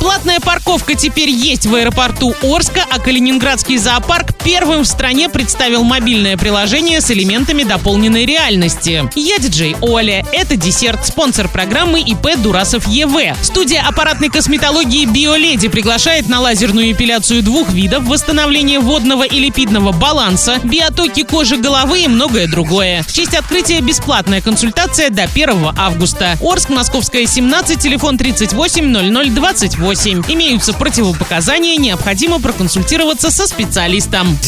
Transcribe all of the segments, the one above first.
Платная парковка теперь есть в аэропорту Орска, а Калининградский зоопарк первым в стране представил мобильное приложение с элементами дополненной реальности. Я диджей Оля. Это десерт, спонсор программы ИП Дурасов ЕВ. Студия аппаратной косметологии Биоледи приглашает на лазерную эпиляцию двух видов, восстановление водного и липидного баланса, биотоки кожи головы и многое другое. В честь открытия бесплатная консультация до 1 августа. Орск, Московская, 17, телефон 38 0028. Имеются противопоказания, необходимо проконсультироваться со специалистом.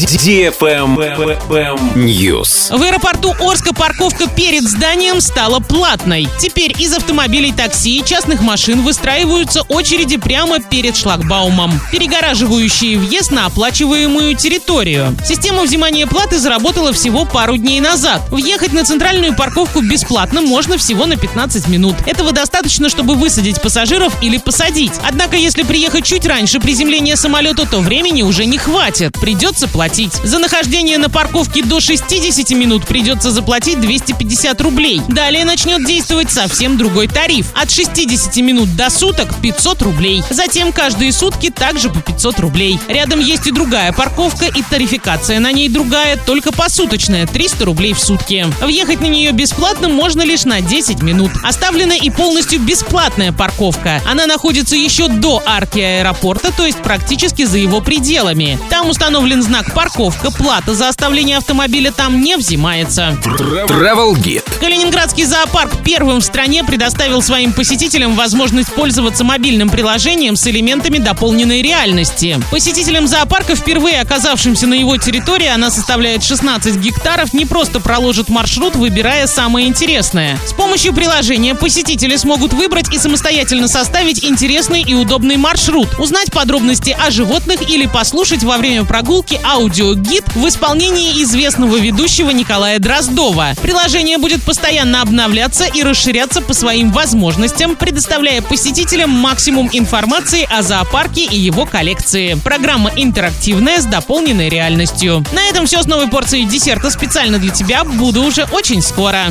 News. В аэропорту Орска парковка перед зданием стала платной. Теперь из автомобилей такси и частных машин выстраиваются очереди прямо перед шлагбаумом, перегораживающие въезд на оплачиваемую территорию. Система взимания платы заработала всего пару дней назад. Въехать на центральную парковку бесплатно можно всего на 15 минут. Этого достаточно, чтобы высадить пассажиров или посадить. Однако, если приехать чуть раньше приземления самолета, то времени уже не хватит. Придется платить. За нахождение на парковке до 60 минут придется заплатить 250 рублей. Далее начнет действовать совсем другой тариф. От 60 минут до суток 500 рублей. Затем каждые сутки также по 500 рублей. Рядом есть и другая парковка, и тарификация на ней другая, только посуточная, 300 рублей в сутки. Въехать на нее бесплатно можно лишь на 10 минут. Оставлена и полностью бесплатная парковка. Она находится еще до арки аэропорта, то есть практически за его пределами. Там установлен знак «Парковка», плата за оставление автомобиля там не взимается. Travel Guide. Калининградский зоопарк первым в стране предоставил своим посетителям возможность пользоваться мобильным приложением с элементами дополненной реальности. Посетителям зоопарка, впервые оказавшимся на его территории, она составляет 16 гектаров, не просто проложит маршрут, выбирая самое интересное. С помощью приложения посетители смогут выбрать и самостоятельно составить интересный и удобный маршрут, узнать подробности о животных или послушать во время прогулки аудиогид в исполнении известного ведущего Николая Дроздова. Приложение будет постоянно обновляться и расширяться по своим возможностям, предоставляя посетителям максимум информации о зоопарке и его коллекции. Программа интерактивная с дополненной реальностью. На этом все с новой порцией десерта специально для тебя. Буду уже очень скоро.